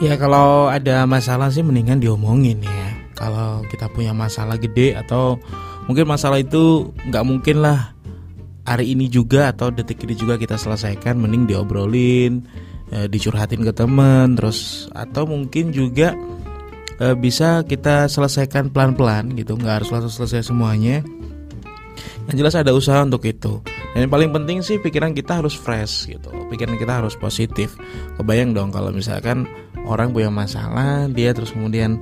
Ya kalau ada masalah sih mendingan diomongin ya. Kalau kita punya masalah gede atau mungkin masalah itu nggak mungkin lah hari ini juga atau detik ini juga kita selesaikan, mending diobrolin, e, dicurhatin ke temen, terus atau mungkin juga e, bisa kita selesaikan pelan-pelan gitu, nggak harus langsung selesai semuanya. Yang jelas ada usaha untuk itu. Dan yang paling penting sih pikiran kita harus fresh gitu. Pikiran kita harus positif. Kebayang dong kalau misalkan orang punya masalah dia terus kemudian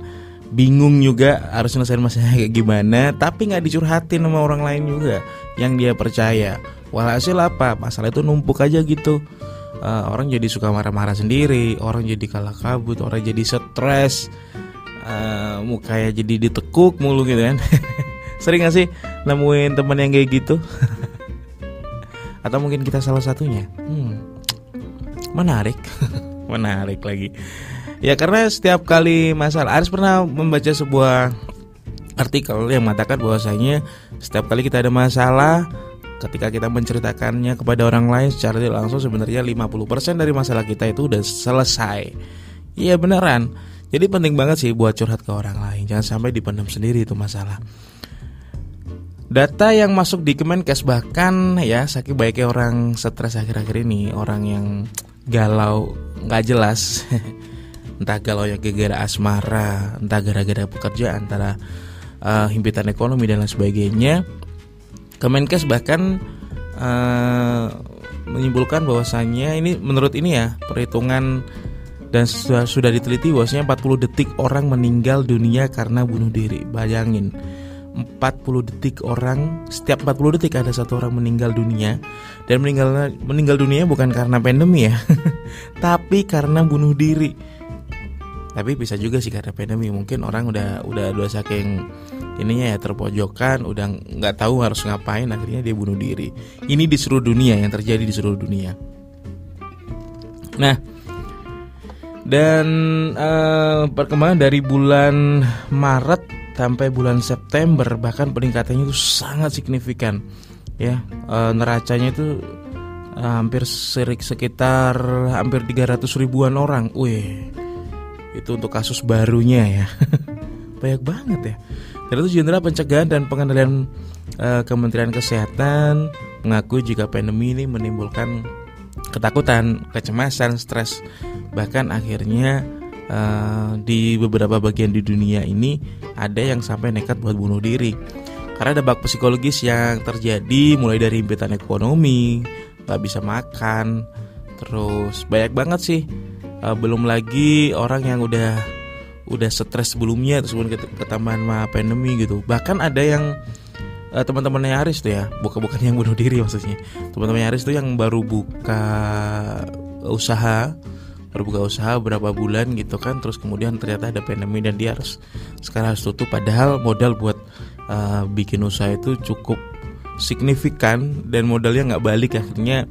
bingung juga harus nyelesain masalahnya kayak gimana tapi nggak dicurhatin sama orang lain juga yang dia percaya. Walhasil apa? Masalah itu numpuk aja gitu. Uh, orang jadi suka marah-marah sendiri orang jadi kalah kabut orang jadi stres uh, mukanya jadi ditekuk mulu gitu kan. Sering gak sih nemuin temen yang kayak gitu? Atau mungkin kita salah satunya? Hmm, menarik menarik lagi Ya karena setiap kali masalah Aris pernah membaca sebuah artikel yang mengatakan bahwasanya setiap kali kita ada masalah ketika kita menceritakannya kepada orang lain secara langsung sebenarnya 50% dari masalah kita itu udah selesai. Iya beneran. Jadi penting banget sih buat curhat ke orang lain. Jangan sampai dipendam sendiri itu masalah. Data yang masuk di Kemenkes bahkan ya saking baiknya orang stres akhir-akhir ini, orang yang galau, nggak jelas. entah galau yang gara-gara asmara entah gara-gara pekerjaan antara uh, himpitan ekonomi dan lain sebagainya Kemenkes bahkan uh, menyimpulkan bahwasannya ini menurut ini ya perhitungan dan sudah, sudah diteliti bahwasanya 40 detik orang meninggal dunia karena bunuh diri. Bayangin 40 detik orang setiap 40 detik ada satu orang meninggal dunia. Dan meninggal meninggal dunia bukan karena pandemi ya tapi karena bunuh diri. Tapi bisa juga sih karena pandemi. Mungkin orang udah udah dua saking ininya ya terpojokan udah nggak tahu harus ngapain akhirnya dia bunuh diri. Ini di seluruh dunia yang terjadi di seluruh dunia. Nah dan uh, perkembangan dari bulan Maret sampai bulan September bahkan peningkatannya itu sangat signifikan ya. Uh, neracanya itu uh, hampir sekitar hampir 300 ribuan orang, wih itu untuk kasus barunya ya. Banyak banget ya. Itu Jenderal Pencegahan dan Pengendalian uh, Kementerian Kesehatan mengaku jika pandemi ini menimbulkan ketakutan, kecemasan, stres bahkan akhirnya uh, di beberapa bagian di dunia ini ada yang sampai nekat buat bunuh diri. Karena ada bak psikologis yang terjadi mulai dari himpitan ekonomi, nggak bisa makan, terus banyak banget sih. Uh, belum lagi orang yang udah udah stres sebelumnya terus kemudian ketambahan sama pandemi gitu. Bahkan ada yang uh, teman-temannya Aris tuh ya bukan bukan yang bunuh diri maksudnya. Teman-temannya Aris tuh yang baru buka usaha baru buka usaha berapa bulan gitu kan terus kemudian ternyata ada pandemi dan dia harus sekarang harus tutup padahal modal buat uh, bikin usaha itu cukup signifikan dan modalnya nggak balik akhirnya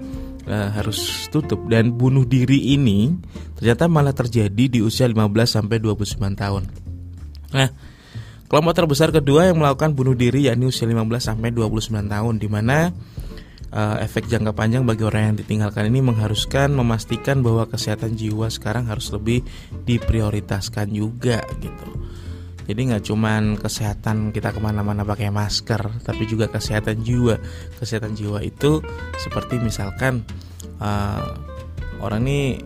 uh, harus tutup dan bunuh diri ini ternyata malah terjadi di usia 15 sampai 29 tahun. Nah, kelompok terbesar kedua yang melakukan bunuh diri yakni usia 15 sampai 29 tahun di mana uh, efek jangka panjang bagi orang yang ditinggalkan ini mengharuskan memastikan bahwa kesehatan jiwa sekarang harus lebih diprioritaskan juga gitu. Jadi nggak cuman kesehatan kita ke mana-mana pakai masker, tapi juga kesehatan jiwa. Kesehatan jiwa itu seperti misalkan uh, orang ini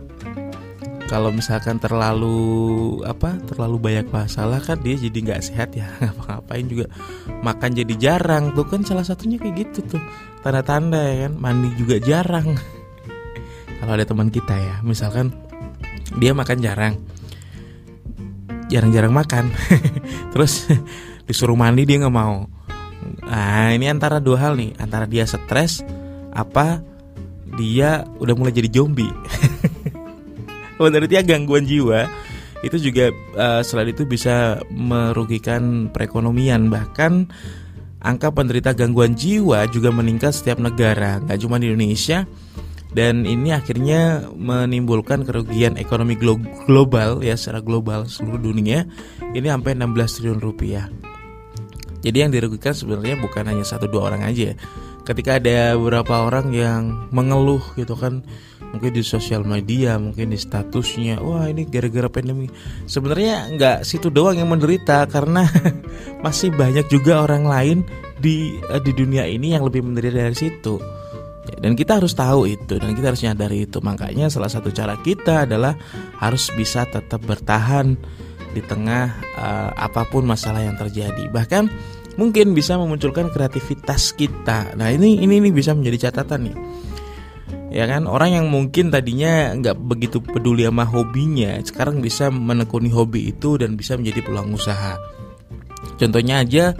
kalau misalkan terlalu apa terlalu banyak masalah kan dia jadi nggak sehat ya. Ngapa-ngapain juga. Makan jadi jarang tuh kan salah satunya kayak gitu tuh. Tanda-tanda ya kan mandi juga jarang. Kalau ada teman kita ya misalkan dia makan jarang. Jarang-jarang makan. Terus disuruh mandi dia nggak mau. Nah ini antara dua hal nih. Antara dia stres apa dia udah mulai jadi zombie menurut dia gangguan jiwa itu juga uh, selain itu bisa merugikan perekonomian. Bahkan angka penderita gangguan jiwa juga meningkat setiap negara nggak cuma di Indonesia. Dan ini akhirnya menimbulkan kerugian ekonomi glo global ya secara global seluruh dunia. Ini sampai 16 triliun rupiah. Jadi yang dirugikan sebenarnya bukan hanya satu dua orang aja, ketika ada beberapa orang yang mengeluh gitu kan mungkin di sosial media mungkin di statusnya wah ini gara-gara pandemi. Sebenarnya nggak situ doang yang menderita karena masih banyak juga orang lain di uh, di dunia ini yang lebih menderita dari situ. Ya, dan kita harus tahu itu dan kita harus nyadari itu. Makanya salah satu cara kita adalah harus bisa tetap bertahan di tengah uh, apa pun masalah yang terjadi. Bahkan mungkin bisa memunculkan kreativitas kita. Nah ini ini ini bisa menjadi catatan nih. Ya kan? Orang yang mungkin tadinya nggak begitu peduli sama hobinya sekarang bisa menekuni hobi itu dan bisa menjadi peluang usaha. Contohnya aja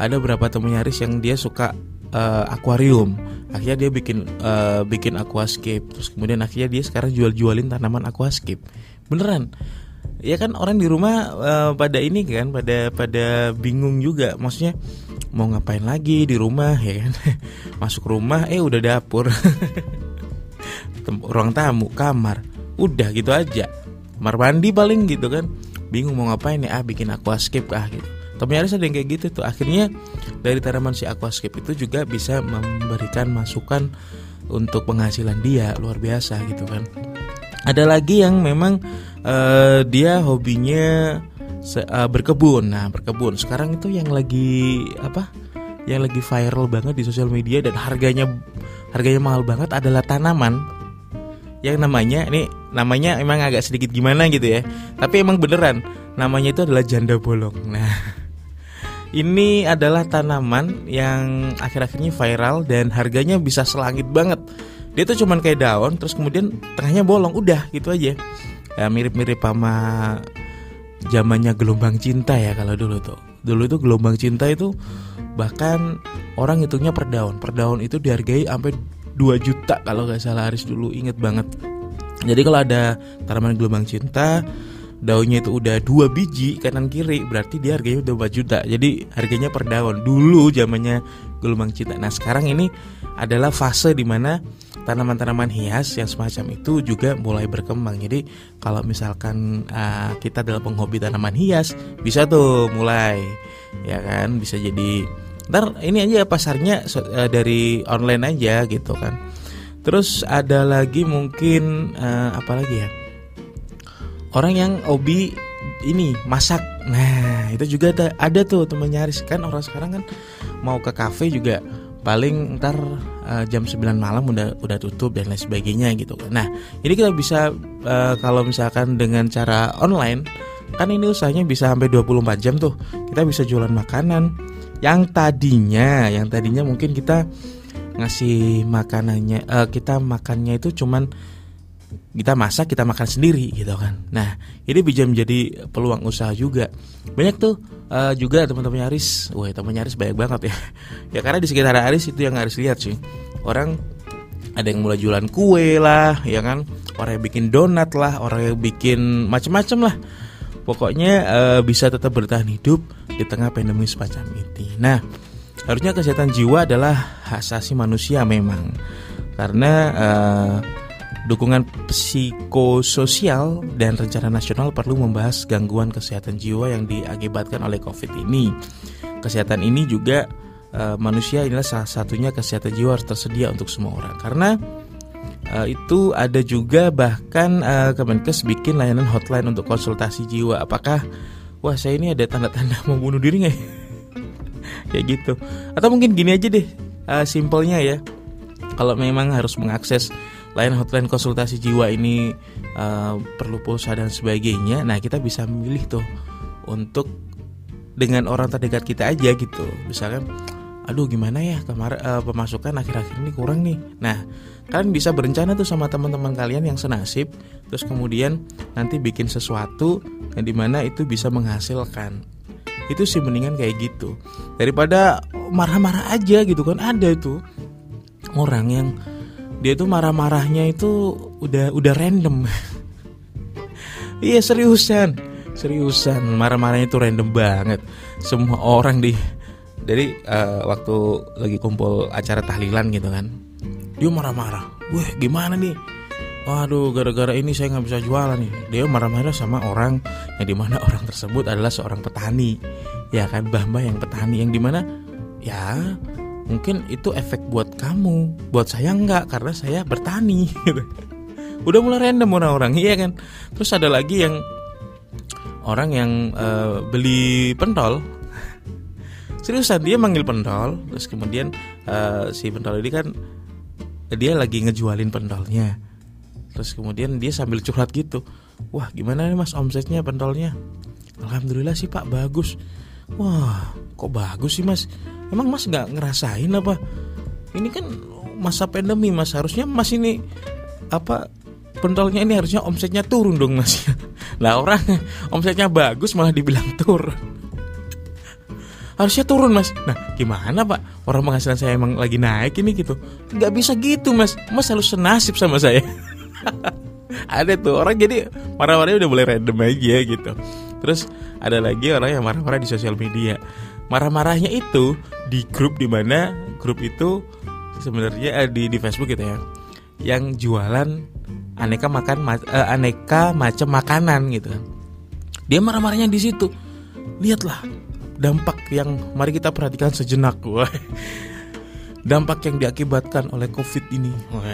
ada beberapa temen nyaris yang dia suka uh, akuarium. Akhirnya dia bikin uh, bikin aquascape. Terus kemudian akhirnya dia sekarang jual-jualin tanaman aquascape. Beneran ya kan orang di rumah uh, pada ini kan pada pada bingung juga. Maksudnya mau ngapain lagi di rumah ya kan? Masuk rumah eh udah dapur. Ruang tamu kamar. Udah gitu aja. Kamar mandi paling gitu kan. Bingung mau ngapain ya ah bikin aquascape kah gitu. Tapi ada yang kayak gitu tuh. Akhirnya dari tanaman si aquascape itu juga bisa memberikan masukan untuk penghasilan dia. Luar biasa gitu kan. Ada lagi yang memang uh, dia hobinya uh, berkebun. Nah berkebun. Sekarang itu yang lagi apa yang lagi viral banget di sosial media dan harganya harganya mahal banget adalah tanaman. Yang namanya ini namanya emang agak sedikit gimana gitu ya. Tapi emang beneran namanya itu adalah janda bolong. Nah ini adalah tanaman yang akhir-akhirnya viral dan harganya bisa selangit banget. Dia tuh cuman kayak daun terus kemudian tengahnya bolong udah gitu aja mirip-mirip sama zamannya gelombang cinta ya kalau dulu tuh. Dulu itu gelombang cinta itu bahkan orang hitungnya per daun. Per daun itu dihargai sampai 2 juta kalau nggak salah Aris dulu inget banget. Jadi kalau ada tanaman gelombang cinta daunnya itu udah dua biji kanan kiri berarti dia harganya udah 4 juta. Jadi harganya per daun. Dulu zamannya gelombang cinta. Nah sekarang ini adalah fase di mana tanaman-tanaman hias yang semacam itu juga mulai berkembang. Jadi kalau misalkan uh, kita adalah penghobi tanaman hias bisa tuh mulai ya kan? Bisa jadi ntar ini aja pasarnya uh, dari online aja gitu kan. Terus ada lagi mungkin uh, apa lagi ya? Orang yang hobi ini masak nah itu juga ada ada tuh temen nyaris kan orang sekarang kan mau ke kafe juga paling ntar uh, jam 9 malam udah udah tutup dan lain sebagainya gitu. Nah, ini kita bisa uh, kalau misalkan dengan cara online kan ini usahanya bisa sampai 24 jam tuh. Kita bisa jualan makanan, yang tadinya yang tadinya mungkin kita ngasih makanannya uh, kita makannya itu cuman kita masak kita makan sendiri gitu kan. Nah ini bisa menjadi peluang usaha juga. Banyak tuh uh, juga teman-teman Aris. Wah teman Aris banyak banget ya. Ya karena di sekitar Aris itu yang harus lihat sih. Orang ada yang mulai jualan kue lah ya kan. Orang yang bikin donat lah orang yang bikin macam-macam lah. Pokoknya uh, bisa tetap bertahan hidup di tengah pandemi semacam ini. Nah, harusnya kesehatan jiwa adalah hak asasi manusia memang, karena uh, dukungan psikososial dan rencana nasional perlu membahas gangguan kesehatan jiwa yang diakibatkan oleh COVID ini. Kesehatan ini juga uh, manusia inilah salah satunya kesehatan jiwa harus tersedia untuk semua orang karena uh, itu ada juga bahkan uh, Kemenkes bikin layanan hotline untuk konsultasi jiwa. Apakah wah saya ini ada tanda-tanda mau bunuh diri nggak ya? kayak gitu atau mungkin gini aja deh uh, simpelnya ya kalau memang harus mengakses layanan hotline konsultasi jiwa ini uh, perlu pulsa dan sebagainya nah kita bisa memilih tuh untuk dengan orang terdekat kita aja gitu. Misalkan aduh gimana ya kemarin uh, pemasukan akhir-akhir ini kurang nih. Nah kalian bisa berencana tuh sama teman-teman kalian yang senasib terus kemudian nanti bikin sesuatu yang di mana itu bisa menghasilkan. Itu sih mendingan kayak gitu. Daripada marah-marah aja gitu kan ada tuh orang yang dia tuh marah-marahnya itu udah udah random. Iya seriusan. Seriusan marah-marahnya itu random banget. Semua orang di jadi uh, waktu lagi kumpul acara tahlilan gitu kan dia marah-marah. Wah gimana nih? Waduh, gara-gara ini saya nggak bisa jualan nih. Dia marah-marah sama orang yang di mana orang tersebut adalah seorang petani, ya kan, mbah yang petani yang di mana, ya mungkin itu efek buat kamu. Buat saya enggak karena saya bertani. Udah mulai random orang-orang iya kan? Terus ada lagi yang orang yang uh, beli pentol. Seriusan dia manggil pentol. Terus kemudian uh, si pentol ini kan dia lagi ngejualin pentolnya. Terus kemudian dia sambil curhat gitu. Wah gimana nih mas omsetnya pentolnya? Alhamdulillah sih pak bagus. Wah kok bagus sih mas emang mas nggak ngerasain apa? Ini kan masa pandemi mas. Harusnya mas ini apa pentolnya ini harusnya omsetnya turun dong mas. Lah orang omsetnya bagus malah dibilang turun harusnya turun mas. Nah gimana pak? Orang penghasilan saya emang lagi naik ini gitu. Nggak bisa gitu mas. Mas harus senasib sama saya. Ada tuh orang jadi marah-marahnya udah mulai random aja gitu. Terus ada lagi orang yang marah-marah di sosial media marah-marahnya itu di grup di mana grup itu sebenarnya eh, di di Facebook gitu ya yang jualan aneka makan uh, aneka macam makanan gitu. Kan dia marah-marahnya di situ. Lihatlah dampak yang mari kita perhatikan sejenak wah dampak yang diakibatkan oleh covid ini wah,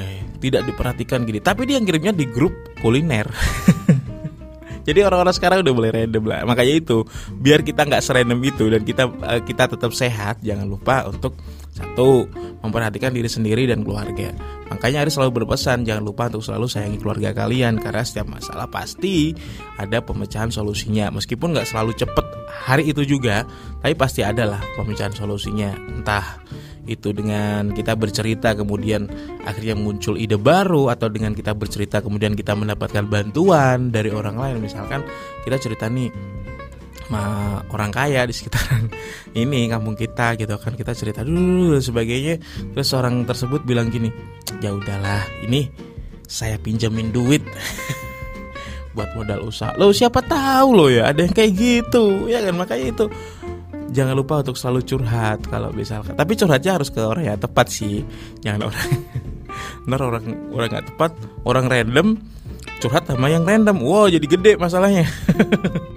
tidak diperhatikan gini. Tapi dia ngirimnya di grup kuliner Jadi orang-orang sekarang udah mulai random lah. Makanya itu biar kita nggak serandom itu dan kita uh, kita tetap sehat, jangan lupa untuk satu memperhatikan diri sendiri dan keluarga. Makanya harus selalu berpesan jangan lupa untuk selalu sayangi keluarga kalian karena setiap masalah pasti ada pemecahan solusinya. Meskipun nggak selalu cepet hari itu juga, tapi pasti ada lah pemecahan solusinya. Entah itu dengan kita bercerita kemudian akhirnya muncul ide baru atau dengan kita bercerita kemudian kita mendapatkan bantuan dari orang lain. Misalkan kita cerita nih sama orang kaya di sekitaran ini kampung kita gitu kan. Kita cerita dulu sebagainya. Terus orang tersebut bilang gini ya udahlah ini saya pinjamin duit buat modal usaha. Lo siapa tahu lo ya ada yang kayak gitu. Ya kan? Makanya itu jangan lupa untuk selalu curhat kalau misalkan tapi curhatnya harus ke orang yang tepat sih. Jangan orang ntar orang orang nggak tepat orang random curhat sama yang random. Wow jadi gede masalahnya